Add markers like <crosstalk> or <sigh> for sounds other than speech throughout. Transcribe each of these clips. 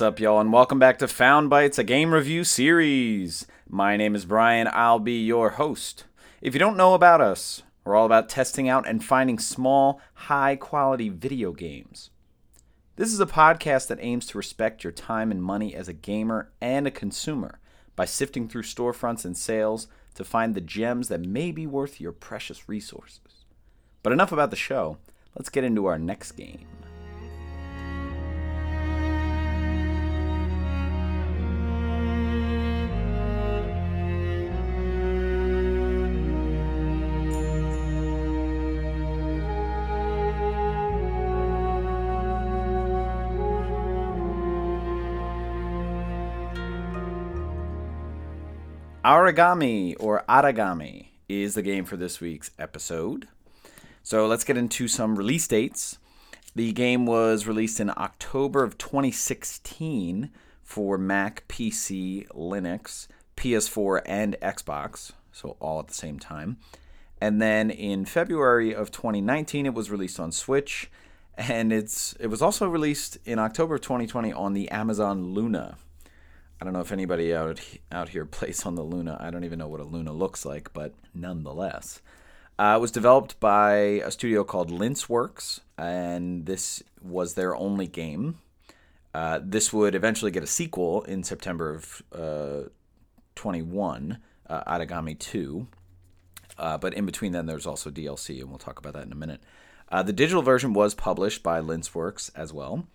What's up, y'all, and welcome back to Found Bytes, a game review series. My name is Brian. I'll be your host. If you don't know about us, we're all about testing out and finding small, high quality video games. This is a podcast that aims to respect your time and money as a gamer and a consumer by sifting through storefronts and sales to find the gems that may be worth your precious resources. But enough about the show. Let's get into our next game. Aragami or Aragami is the game for this week's episode. So let's get into some release dates. The game was released in October of 2016 for Mac, PC, Linux, PS4, and Xbox, so all at the same time. And then in February of 2019, it was released on Switch, and it's it was also released in October of 2020 on the Amazon Luna. I don't know if anybody out out here <laughs> plays on the Luna. I don't even know what a Luna looks like, but nonetheless, uh, it was developed by a studio called Linceworks, and this was their only game. Uh, this would eventually get a sequel in September of uh, 21, uh, Aragami 2. Uh, but in between then, there's also DLC, and we'll talk about that in a minute. Uh, the digital version was published by Linceworks as well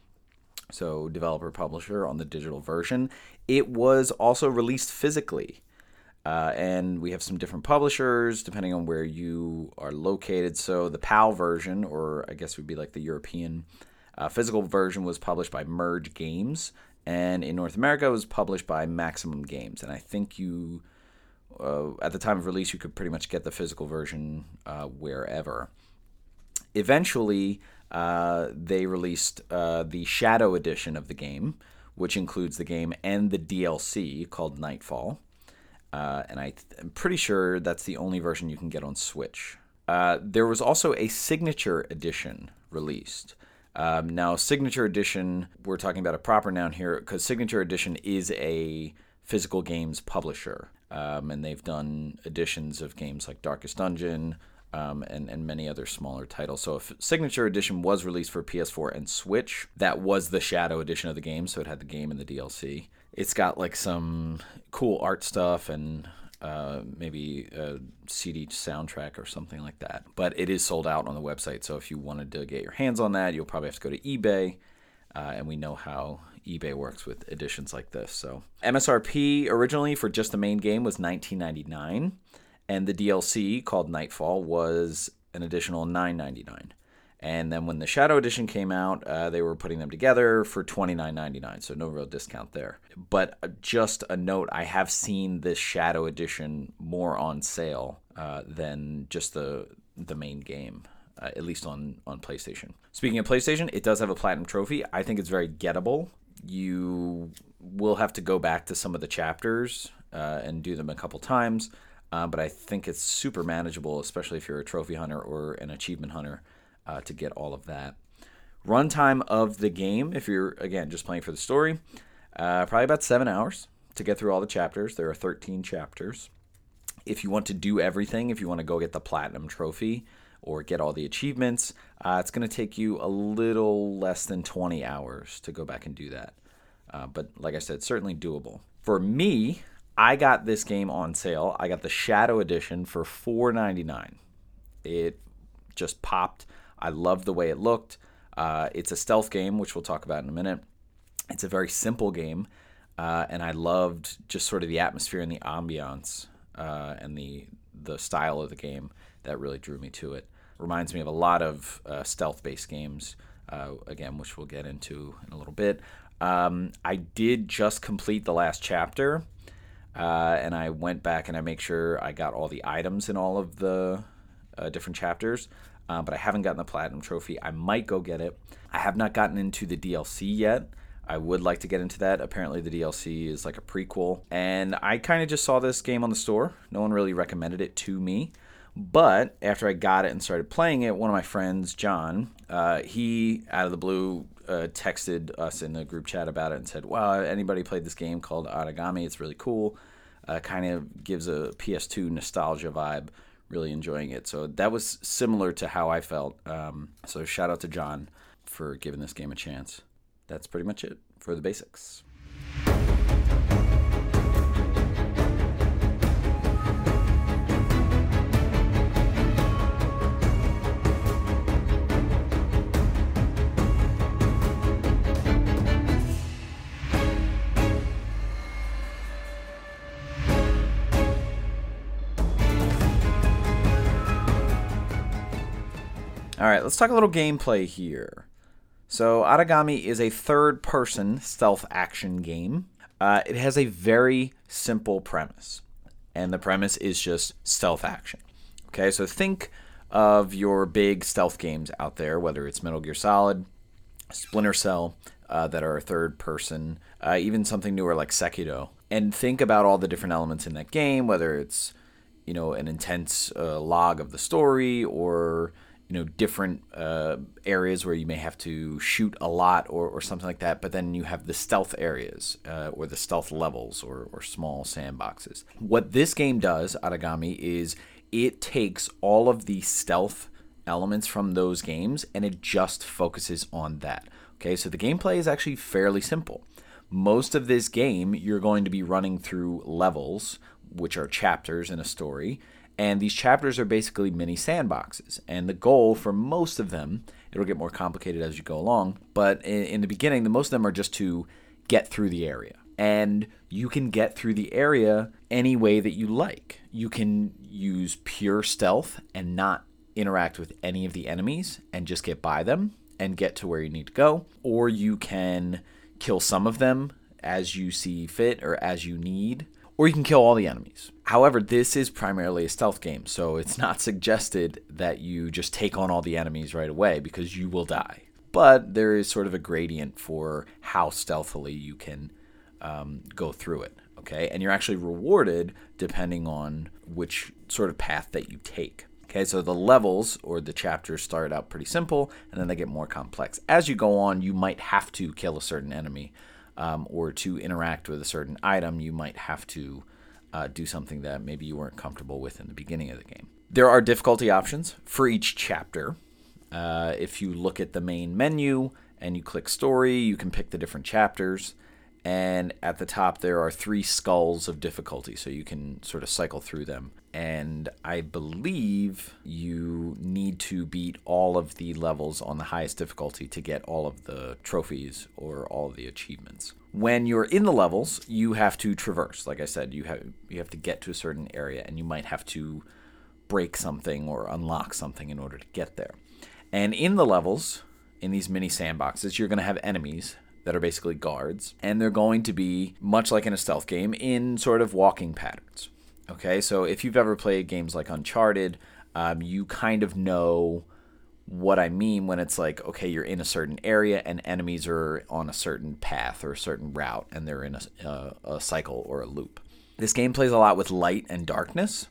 so developer publisher on the digital version. It was also released physically. Uh, and we have some different publishers depending on where you are located. So the PAL version, or I guess would be like the European uh, physical version, was published by Merge Games, and in North America it was published by Maximum Games. And I think you, uh, at the time of release, you could pretty much get the physical version uh, wherever. Eventually, uh, they released uh, the Shadow edition of the game, which includes the game and the DLC called Nightfall. Uh, and I am pretty sure that's the only version you can get on Switch. Uh, there was also a Signature edition released. Um, now, Signature Edition, we're talking about a proper noun here because Signature Edition is a physical games publisher. Um, and they've done editions of games like Darkest Dungeon, um, and, and many other smaller titles. So, if Signature Edition was released for PS4 and Switch, that was the Shadow Edition of the game, so it had the game and the DLC. It's got like some cool art stuff and uh, maybe a CD soundtrack or something like that. But it is sold out on the website, so if you wanted to get your hands on that, you'll probably have to go to eBay. Uh, and we know how eBay works with editions like this. So MSRP originally for just the main game was 19.99 and the DLC called Nightfall was an additional $9.99. And then when the Shadow Edition came out, uh, they were putting them together for $29.99, so no real discount there. But uh, just a note I have seen this Shadow Edition more on sale uh, than just the, the main game. Uh, at least on, on PlayStation. Speaking of PlayStation, it does have a platinum trophy. I think it's very gettable. You will have to go back to some of the chapters uh, and do them a couple times uh, but I think it's super manageable, especially if you're a trophy hunter or an achievement hunter, uh, to get all of that. Runtime of the game, if you're again just playing for the story, uh, probably about seven hours to get through all the chapters. There are 13 chapters. If you want to do everything, if you want to go get the platinum trophy or get all the achievements, uh, it's going to take you a little less than 20 hours to go back and do that. Uh, but like I said, certainly doable. For me, I got this game on sale. I got the Shadow Edition for $4.99. It just popped. I love the way it looked. Uh, it's a stealth game, which we'll talk about in a minute. It's a very simple game, uh, and I loved just sort of the atmosphere and the ambiance uh, and the the style of the game that really drew me to it. Reminds me of a lot of uh, stealth-based games, uh, again, which we'll get into in a little bit. Um, I did just complete the last chapter uh, and I went back and I make sure I got all the items in all of the uh, different chapters. Uh, but I haven't gotten the platinum trophy. I might go get it. I have not gotten into the DLC yet. I would like to get into that. Apparently, the DLC is like a prequel. And I kind of just saw this game on the store. No one really recommended it to me. But after I got it and started playing it, one of my friends, John, uh, he out of the blue uh, texted us in the group chat about it and said, "Wow, anybody played this game called Aragami? It's really cool. Uh, kind of gives a PS2 nostalgia vibe. Really enjoying it. So that was similar to how I felt. Um, so shout out to John for giving this game a chance. That's pretty much it for the basics. All right, let's talk a little gameplay here. So, Aragami is a third person stealth action game. Uh, it has a very simple premise, and the premise is just stealth action. Okay, so think of your big stealth games out there, whether it's Metal Gear Solid, Splinter Cell, uh, that are third person, uh, even something newer like Sekiro, and think about all the different elements in that game, whether it's you know an intense uh, log of the story or you know different uh, areas where you may have to shoot a lot or, or something like that but then you have the stealth areas uh, or the stealth levels or, or small sandboxes. What this game does aragami is it takes all of the stealth elements from those games and it just focuses on that. Okay so the gameplay is actually fairly simple. Most of this game you're going to be running through levels which are chapters in a story and these chapters are basically mini sandboxes. And the goal for most of them, it'll get more complicated as you go along, but in, in, the beginning, the most of them are just to get through the area. And you can get through the area any way that you like. You can use pure stealth and not interact with any of the enemies and just get by them and get to where you need to go. Or you can kill some of them as you see fit or as you need or you can kill all the enemies. However, this is primarily a stealth game, so it's not suggested that you just take on all the enemies right away because you will die. But there is sort of a gradient for how stealthily you can um, go through it, okay? And you're actually rewarded depending on which sort of path that you take. Okay, so the levels or the chapters start out pretty simple and then they get more complex. As you go on, you might have to kill a certain enemy um, or to interact with a certain item, you might have to uh, do something that maybe you weren't comfortable with in the beginning of the game. There are difficulty options for each chapter. Uh, if you look at the main menu and you click story, you can pick the different chapters. And at the top, there are three skulls of difficulty, so you can sort of cycle through them and I believe you need to beat all of the levels on the highest difficulty to get all of the trophies or all of the achievements. When you're in the levels, you have to traverse. Like I said, you have you have to get to a certain area and you might have to break something or unlock something in order to get there. And in the levels, in these mini sandboxes, you're going to have enemies that are basically guards, and they're going to be much like in a stealth game in sort of walking patterns. Okay, so if you've ever played games like Uncharted, um, you kind of know what I mean when it's like, okay, you're in a certain area and enemies are on a certain path or a certain route and they're in a, uh, a cycle or a loop. This game plays a lot with light and darkness,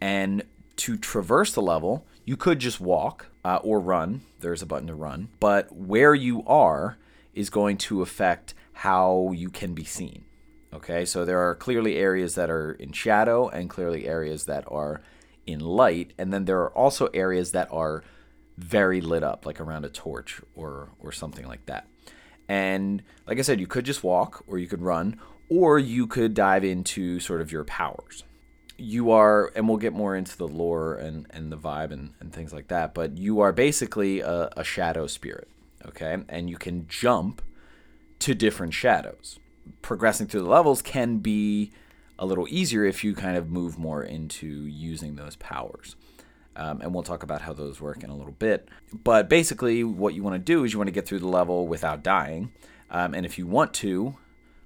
and to traverse the level, you could just walk uh, or run. There's a button to run, but where you are is going to affect how you can be seen. Okay, so there are clearly areas that are in shadow and clearly areas that are in light, and then there are also areas that are very lit up, like around a torch or or something like that. And like I said, you could just walk, or you could run, or you could dive into sort of your powers. You are, and we'll get more into the lore and, and the vibe and, and things like that, but you are basically a, a shadow spirit, okay? And you can jump to different shadows progressing through the levels can be a little easier if you kind of move more into using those powers. Um, and we'll talk about how those work in a little bit. But basically, what you want to do is you want to get through the level without dying. Um, and if you want to,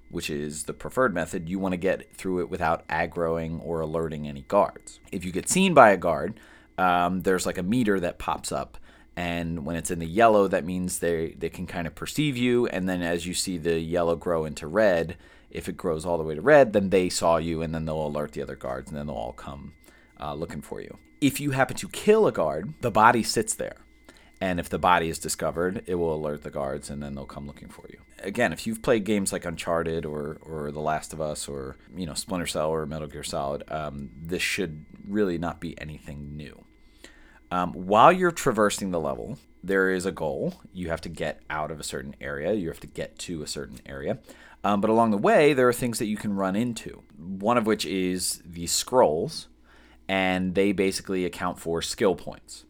which is the preferred method, you want to get through it without aggroing or alerting any guards. If you get seen by a guard, um, there's like a meter that pops up and when it's in the yellow that means they they can kind of perceive you and then as you see the yellow grow into red if it grows all the way to red then they saw you and then they'll alert the other guards and then they'll all come uh, looking for you if you happen to kill a guard the body sits there And if the body is discovered, it will alert the guards and then they'll come looking for you. Again, if you've played games like Uncharted or, or The Last of Us or, you know, Splinter Cell or Metal Gear Solid, um, this should really not be anything new. Um, while you're traversing the level, there is a goal. You have to get out of a certain area, you have to get to a certain area. Um, but along the way, there are things that you can run into. One of which is the scrolls, and they basically account for skill points.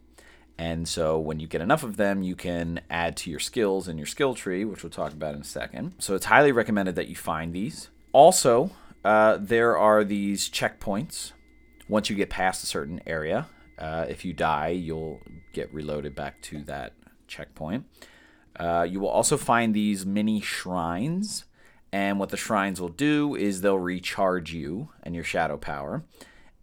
And so when you get enough of them, you can add to your skills in your skill tree, which we'll talk about in a second. So it's highly recommended that you find these. Also, uh, there are these checkpoints. Once you get past a certain area, uh, if you die, you'll get reloaded back to that checkpoint. Uh, you will also find these mini shrines. And what the shrines will do is they'll recharge you and your shadow power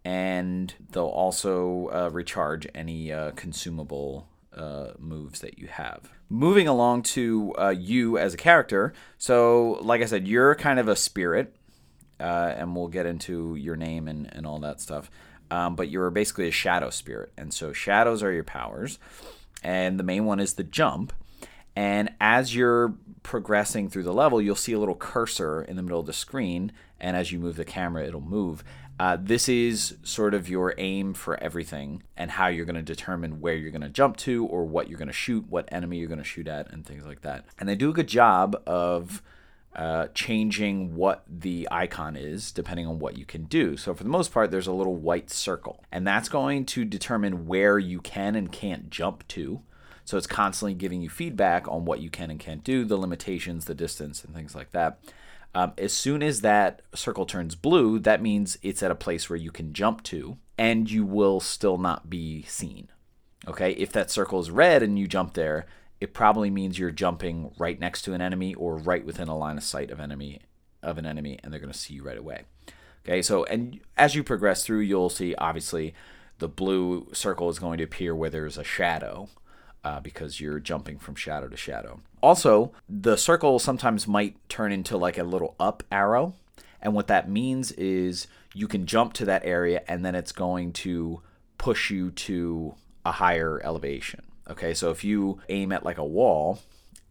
and they'll also uh, recharge any uh, consumable uh, moves that you have. Moving along to uh, you as a character. So, like I said, you're kind of a spirit, and we'll get into your name and, and all that stuff. Um, but you're basically a shadow spirit. And so, shadows are your powers. And the main one is the jump. And as you're progressing through the level, you'll see a little cursor in the middle of the screen. And as you move the camera, it'll move. Uh, this is sort of your aim for everything and how you're going to determine where you're going to jump to or what you're going to shoot, what enemy you're going to shoot at, and things like that. And they do a good job of uh, changing what the icon is depending on what you can do. So, for the most part, there's a little white circle, and that's going to determine where you can and can't jump to. So, it's constantly giving you feedback on what you can and can't do, the limitations, the distance, and things like that. Um, as soon as that circle turns blue, that means it's at a place where you can jump to, and you will still not be seen. Okay, if that circle is red and you jump there, it probably means you're jumping right next to an enemy or right within a line of sight of enemy of an enemy, and they're going to see you right away. Okay, so and as you progress through, you'll see obviously the blue circle is going to appear where there's a shadow uh, because you're jumping from shadow to shadow. Also, the circle sometimes might turn into like a little up arrow. And what that means is you can jump to that area and then it's going to push you to a higher elevation. Okay, so if you aim at like a wall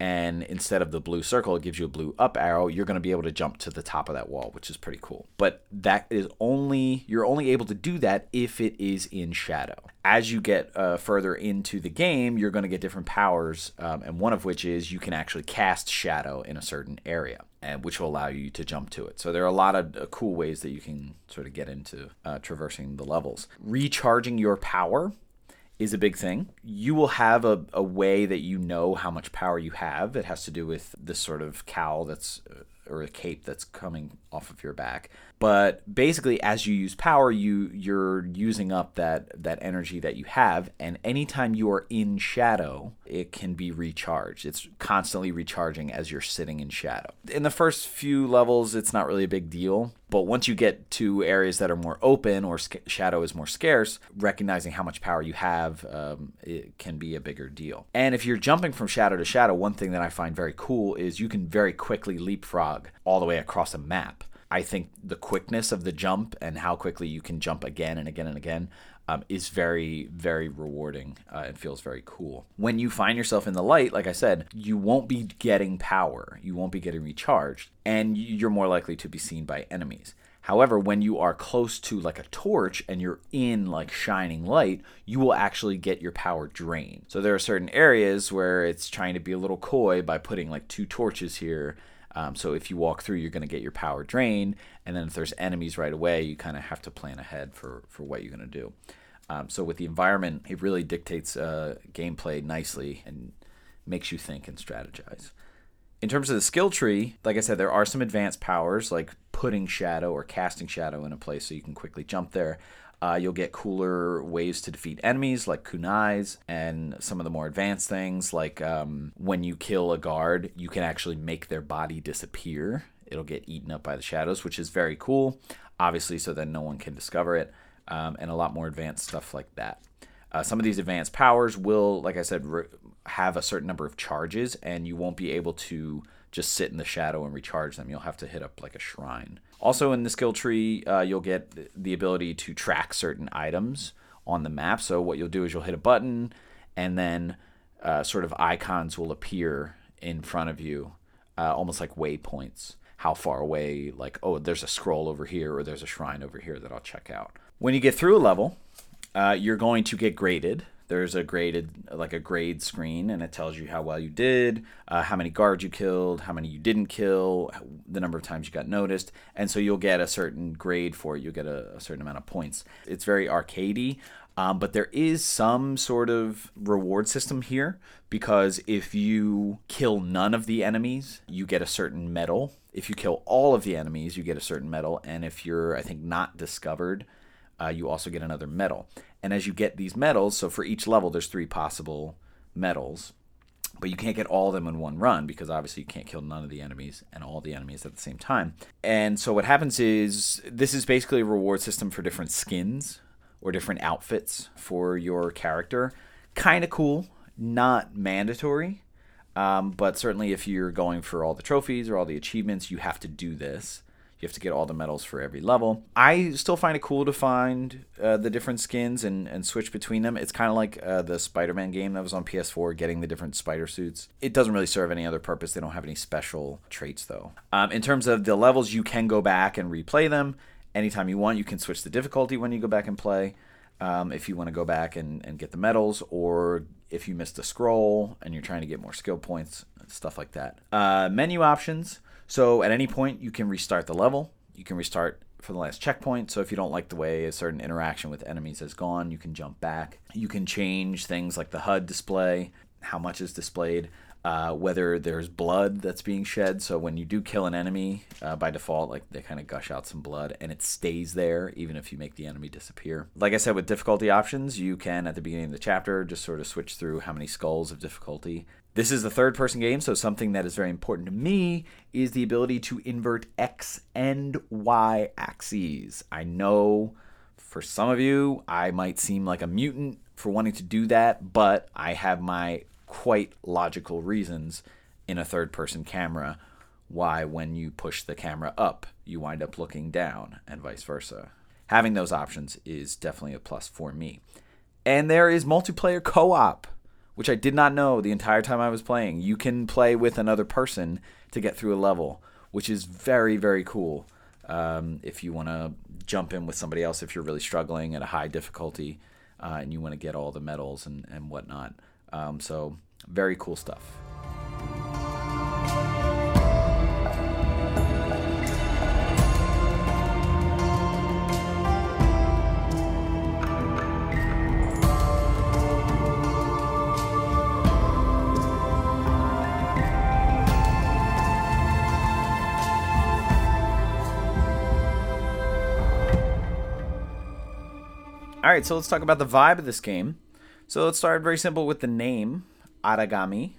and instead of the blue circle, it gives you a blue up arrow, you're going to be able to jump to the top of that wall, which is pretty cool. But that is only, you're only able to do that if it is in shadow. As you get uh, further into the game, you're going to get different powers, um, and one of which is you can actually cast shadow in a certain area. And which will allow you to jump to it. So there are a lot of uh, cool ways that you can sort of get into uh, traversing the levels. Recharging your power is a big thing. You will have a, a way that you know how much power you have. It has to do with this sort of cowl that's uh, or a cape that's coming off of your back. But basically, as you use power, you you're using up that that energy that you have, and anytime you are in shadow, it can be recharged. It's constantly recharging as you're sitting in shadow. In the first few levels, it's not really a big deal, but once you get to areas that are more open or sc- shadow is more scarce, recognizing how much power you have um, it can be a bigger deal. And if you're jumping from shadow to shadow, one thing that I find very cool is you can very quickly leapfrog all the way across a map. I think the quickness of the jump and how quickly you can jump again and again and again um, is very, very rewarding uh, and feels very cool. When you find yourself in the light, like I said, you won't be getting power, you won't be getting recharged, and you're more likely to be seen by enemies. However, when you are close to like a torch and you're in like shining light, you will actually get your power drained. So there are certain areas where it's trying to be a little coy by putting like two torches here um, so if you walk through, you're going to get your power drained, and then if there's enemies right away, you kind of have to plan ahead for for what you're going to do. Um, so with the environment, it really dictates uh, gameplay nicely and makes you think and strategize. In terms of the skill tree, like I said, there are some advanced powers like putting shadow or casting shadow in a place so you can quickly jump there. Uh, you'll get cooler ways to defeat enemies like kunais and some of the more advanced things like um, when you kill a guard, you can actually make their body disappear. It'll get eaten up by the shadows, which is very cool, obviously, so that no one can discover it, um, and a lot more advanced stuff like that. Uh, some of these advanced powers will, like I said, re- have a certain number of charges, and you won't be able to just sit in the shadow and recharge them. You'll have to hit up like a shrine. Also, in the skill tree, uh, you'll get the ability to track certain items on the map. So, what you'll do is you'll hit a button, and then uh, sort of icons will appear in front of you, uh, almost like waypoints. How far away, like, oh, there's a scroll over here or there's a shrine over here that I'll check out. When you get through a level, uh, you're going to get graded. There's a graded, like a grade screen, and it tells you how well you did, uh, how many guards you killed, how many you didn't kill, the number of times you got noticed, and so you'll get a certain grade for it. You'll get a, a certain amount of points. It's very arcadey. Um, but there is some sort of reward system here because if you kill none of the enemies, you get a certain medal. If you kill all of the enemies, you get a certain medal. And if you're, I think, not discovered, uh, you also get another medal. And as you get these medals, so for each level, there's three possible medals, but you can't get all of them in one run because obviously you can't kill none of the enemies and all the enemies at the same time. And so what happens is this is basically a reward system for different skins or different outfits for your character. Kind of cool, not mandatory. Um, but certainly, if you're going for all the trophies or all the achievements, you have to do this. You have to get all the medals for every level. I still find it cool to find uh, the different skins and, and switch between them. It's kind of like uh, the Spider Man game that was on PS4, getting the different spider suits. It doesn't really serve any other purpose. They don't have any special traits, though. Um, in terms of the levels, you can go back and replay them anytime you want. You can switch the difficulty when you go back and play. Um, if you want to go back and, and get the medals, or if you missed a scroll and you're trying to get more skill points, stuff like that. Uh, menu options. So at any point, you can restart the level. You can restart for the last checkpoint. So if you don't like the way a certain interaction with enemies has gone, you can jump back. You can change things like the HUD display, how much is displayed, uh, whether there's blood that's being shed. So when you do kill an enemy, uh, by default, like they kind of gush out some blood and it stays there even if you make the enemy disappear. Like I said, with difficulty options, you can at the beginning of the chapter just sort of switch through how many skulls of difficulty this is a third person game, so something that is very important to me is the ability to invert X and Y axes. I know for some of you, I might seem like a mutant for wanting to do that, but I have my quite logical reasons in a third person camera why, when you push the camera up, you wind up looking down, and vice versa. Having those options is definitely a plus for me. And there is multiplayer co op which I did not know the entire time I was playing. You can play with another person to get through a level, which is very, very cool. Um, if you want to jump in with somebody else, if you're really struggling at a high difficulty uh, and you want to get all the medals and, and whatnot. Um, so, very cool stuff. All right, so let's talk about the vibe of this game. So let's start very simple with the name. Aragami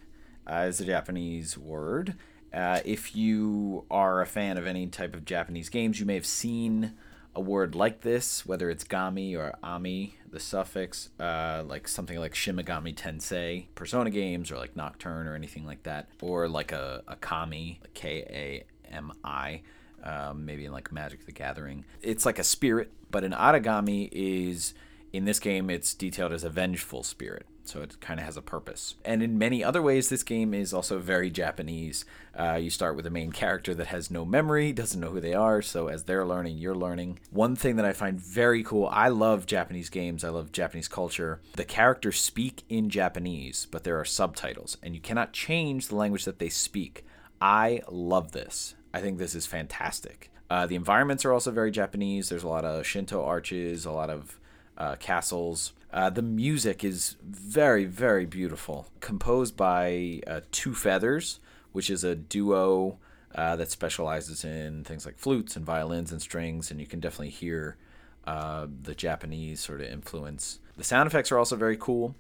uh, is a Japanese word. Uh, if you are a fan of any type of Japanese games, you may have seen a word like this, whether it's gami or ami, the suffix, uh, like something like Shin Megami Tensei, Persona games, or like Nocturne or anything like that, or like a, a kami, K A M I um, maybe in like Magic the Gathering. It's like a spirit, but an Aragami is in this game it's detailed as a vengeful spirit. So it kind of has a purpose. And in many other ways, this game is also very Japanese. Uh, you start with a main character that has no memory, doesn't know who they are. So as they're learning, you're learning. One thing that I find very cool I love Japanese games, I love Japanese culture. The characters speak in Japanese, but there are subtitles, and you cannot change the language that they speak. I love this. I think this is fantastic. Uh, the environments are also very Japanese. There's a lot of Shinto arches, a lot of uh, castles. Uh, the music is very, very beautiful. Composed by uh, Two Feathers, which is a duo uh, that specializes in things like flutes and violins and strings, and you can definitely hear uh, the Japanese sort of influence. The sound effects are also very cool.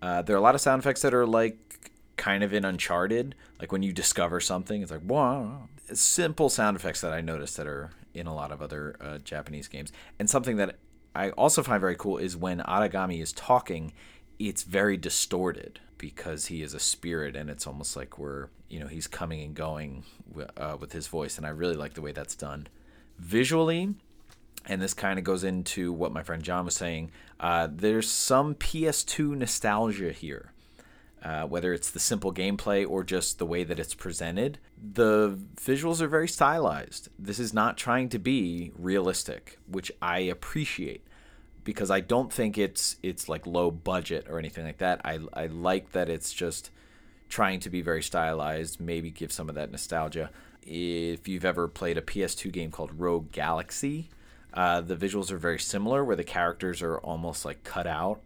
there are a lot of sound effects that are like kind of in Uncharted. Like when you discover something, it's like, wow. Simple sound effects that I noticed that are in a lot of other uh, Japanese games. And something that I also find very cool is when Aragami is talking, it's very distorted because he is a spirit and it's almost like we're, you know, he's coming and going uh, with his voice. And I really like the way that's done. Visually, and this kind of goes into what my friend John was saying, uh, there's some PS2 nostalgia here uh, whether it's the simple gameplay or just the way that it's presented. The visuals are very stylized. This is not trying to be realistic, which I appreciate because I don't think it's it's like low budget or anything like that. I I like that it's just trying to be very stylized, maybe give some of that nostalgia. If you've ever played a PS2 game called Rogue Galaxy, uh, the visuals are very similar, where the characters are almost like cut out.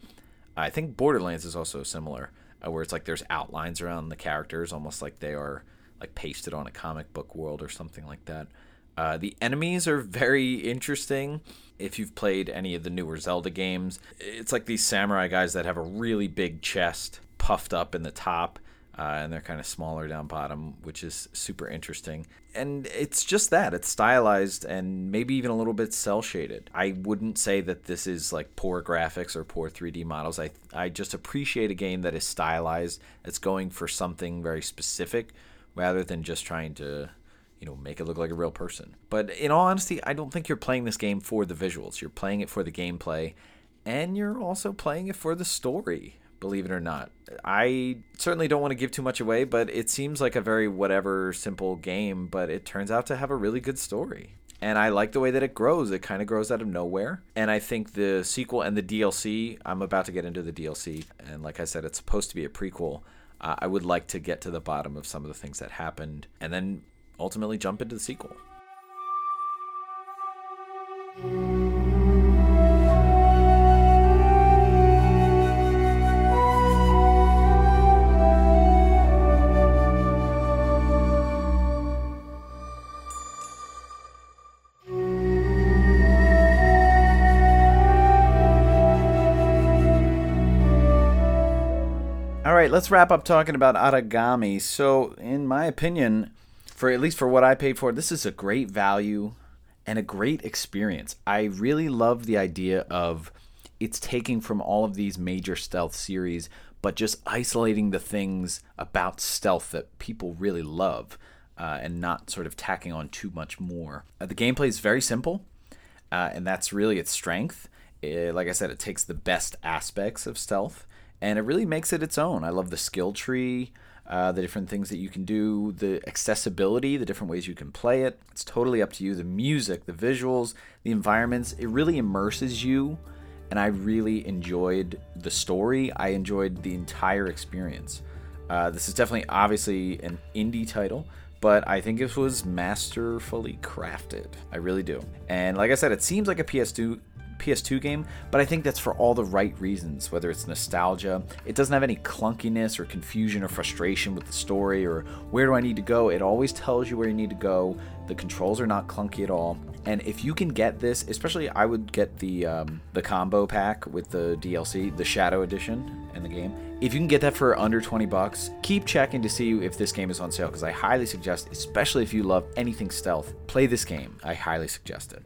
I think Borderlands is also similar, uh, where it's like there's outlines around the characters, almost like they are like pasted on a comic book world or something like that. Uh, the enemies are very interesting. If you've played any of the newer Zelda games, it's like these samurai guys that have a really big chest puffed up in the top, uh, and they're kind of smaller down bottom, which is super interesting. And it's just that it's stylized and maybe even a little bit cel shaded. I wouldn't say that this is like poor graphics or poor 3D models. I I just appreciate a game that is stylized. It's going for something very specific rather than just trying to you know, make it look like a real person. But in all honesty, I don't think you're playing this game for the visuals. You're playing it for the gameplay, and you're also playing it for the story, believe it or not. I certainly don't want to give too much away, but it seems like a very whatever simple game, but it turns out to have a really good story. And I like the way that it grows. It kind of grows out of nowhere. And I think the sequel and the DLC, I'm about to get into the DLC. And like I said, it's supposed to be a prequel. Uh, I would like to get to the bottom of some of the things that happened and then ultimately jump into the sequel. Right, let's wrap up talking about Aragami. So, in my opinion, for at least for what I paid for, this is a great value and a great experience. I really love the idea of it's taking from all of these major stealth series, but just isolating the things about stealth that people really love uh, and not sort of tacking on too much more. Uh, the gameplay is very simple, uh, and that's really its strength. It, like I said, it takes the best aspects of stealth and it really makes it its own. I love the skill tree uh, the different things that you can do, the accessibility, the different ways you can play it. It's totally up to you. The music, the visuals, the environments, it really immerses you. And I really enjoyed the story. I enjoyed the entire experience. Uh, this is definitely, obviously, an indie title, but I think it was masterfully crafted. I really do. And like I said, it seems like a PS2 PS2 game, but I think that's for all the right reasons, whether it's nostalgia, it doesn't have any clunkiness or confusion or frustration with the story or where do I need to go. It always tells you where you need to go. The controls are not clunky at all. And if you can get this, especially I would get the um, the combo pack with the DLC, the Shadow Edition in the game. If you can get that for under 20 bucks, keep checking to see if this game is on sale because I highly suggest, especially if you love anything stealth, play this game. I highly suggest it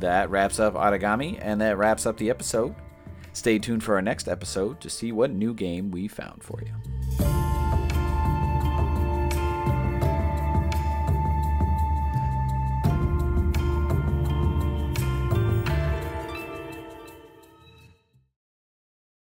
that wraps up Aragami, and that wraps up the episode. Stay tuned for our next episode to see what new game we found for you.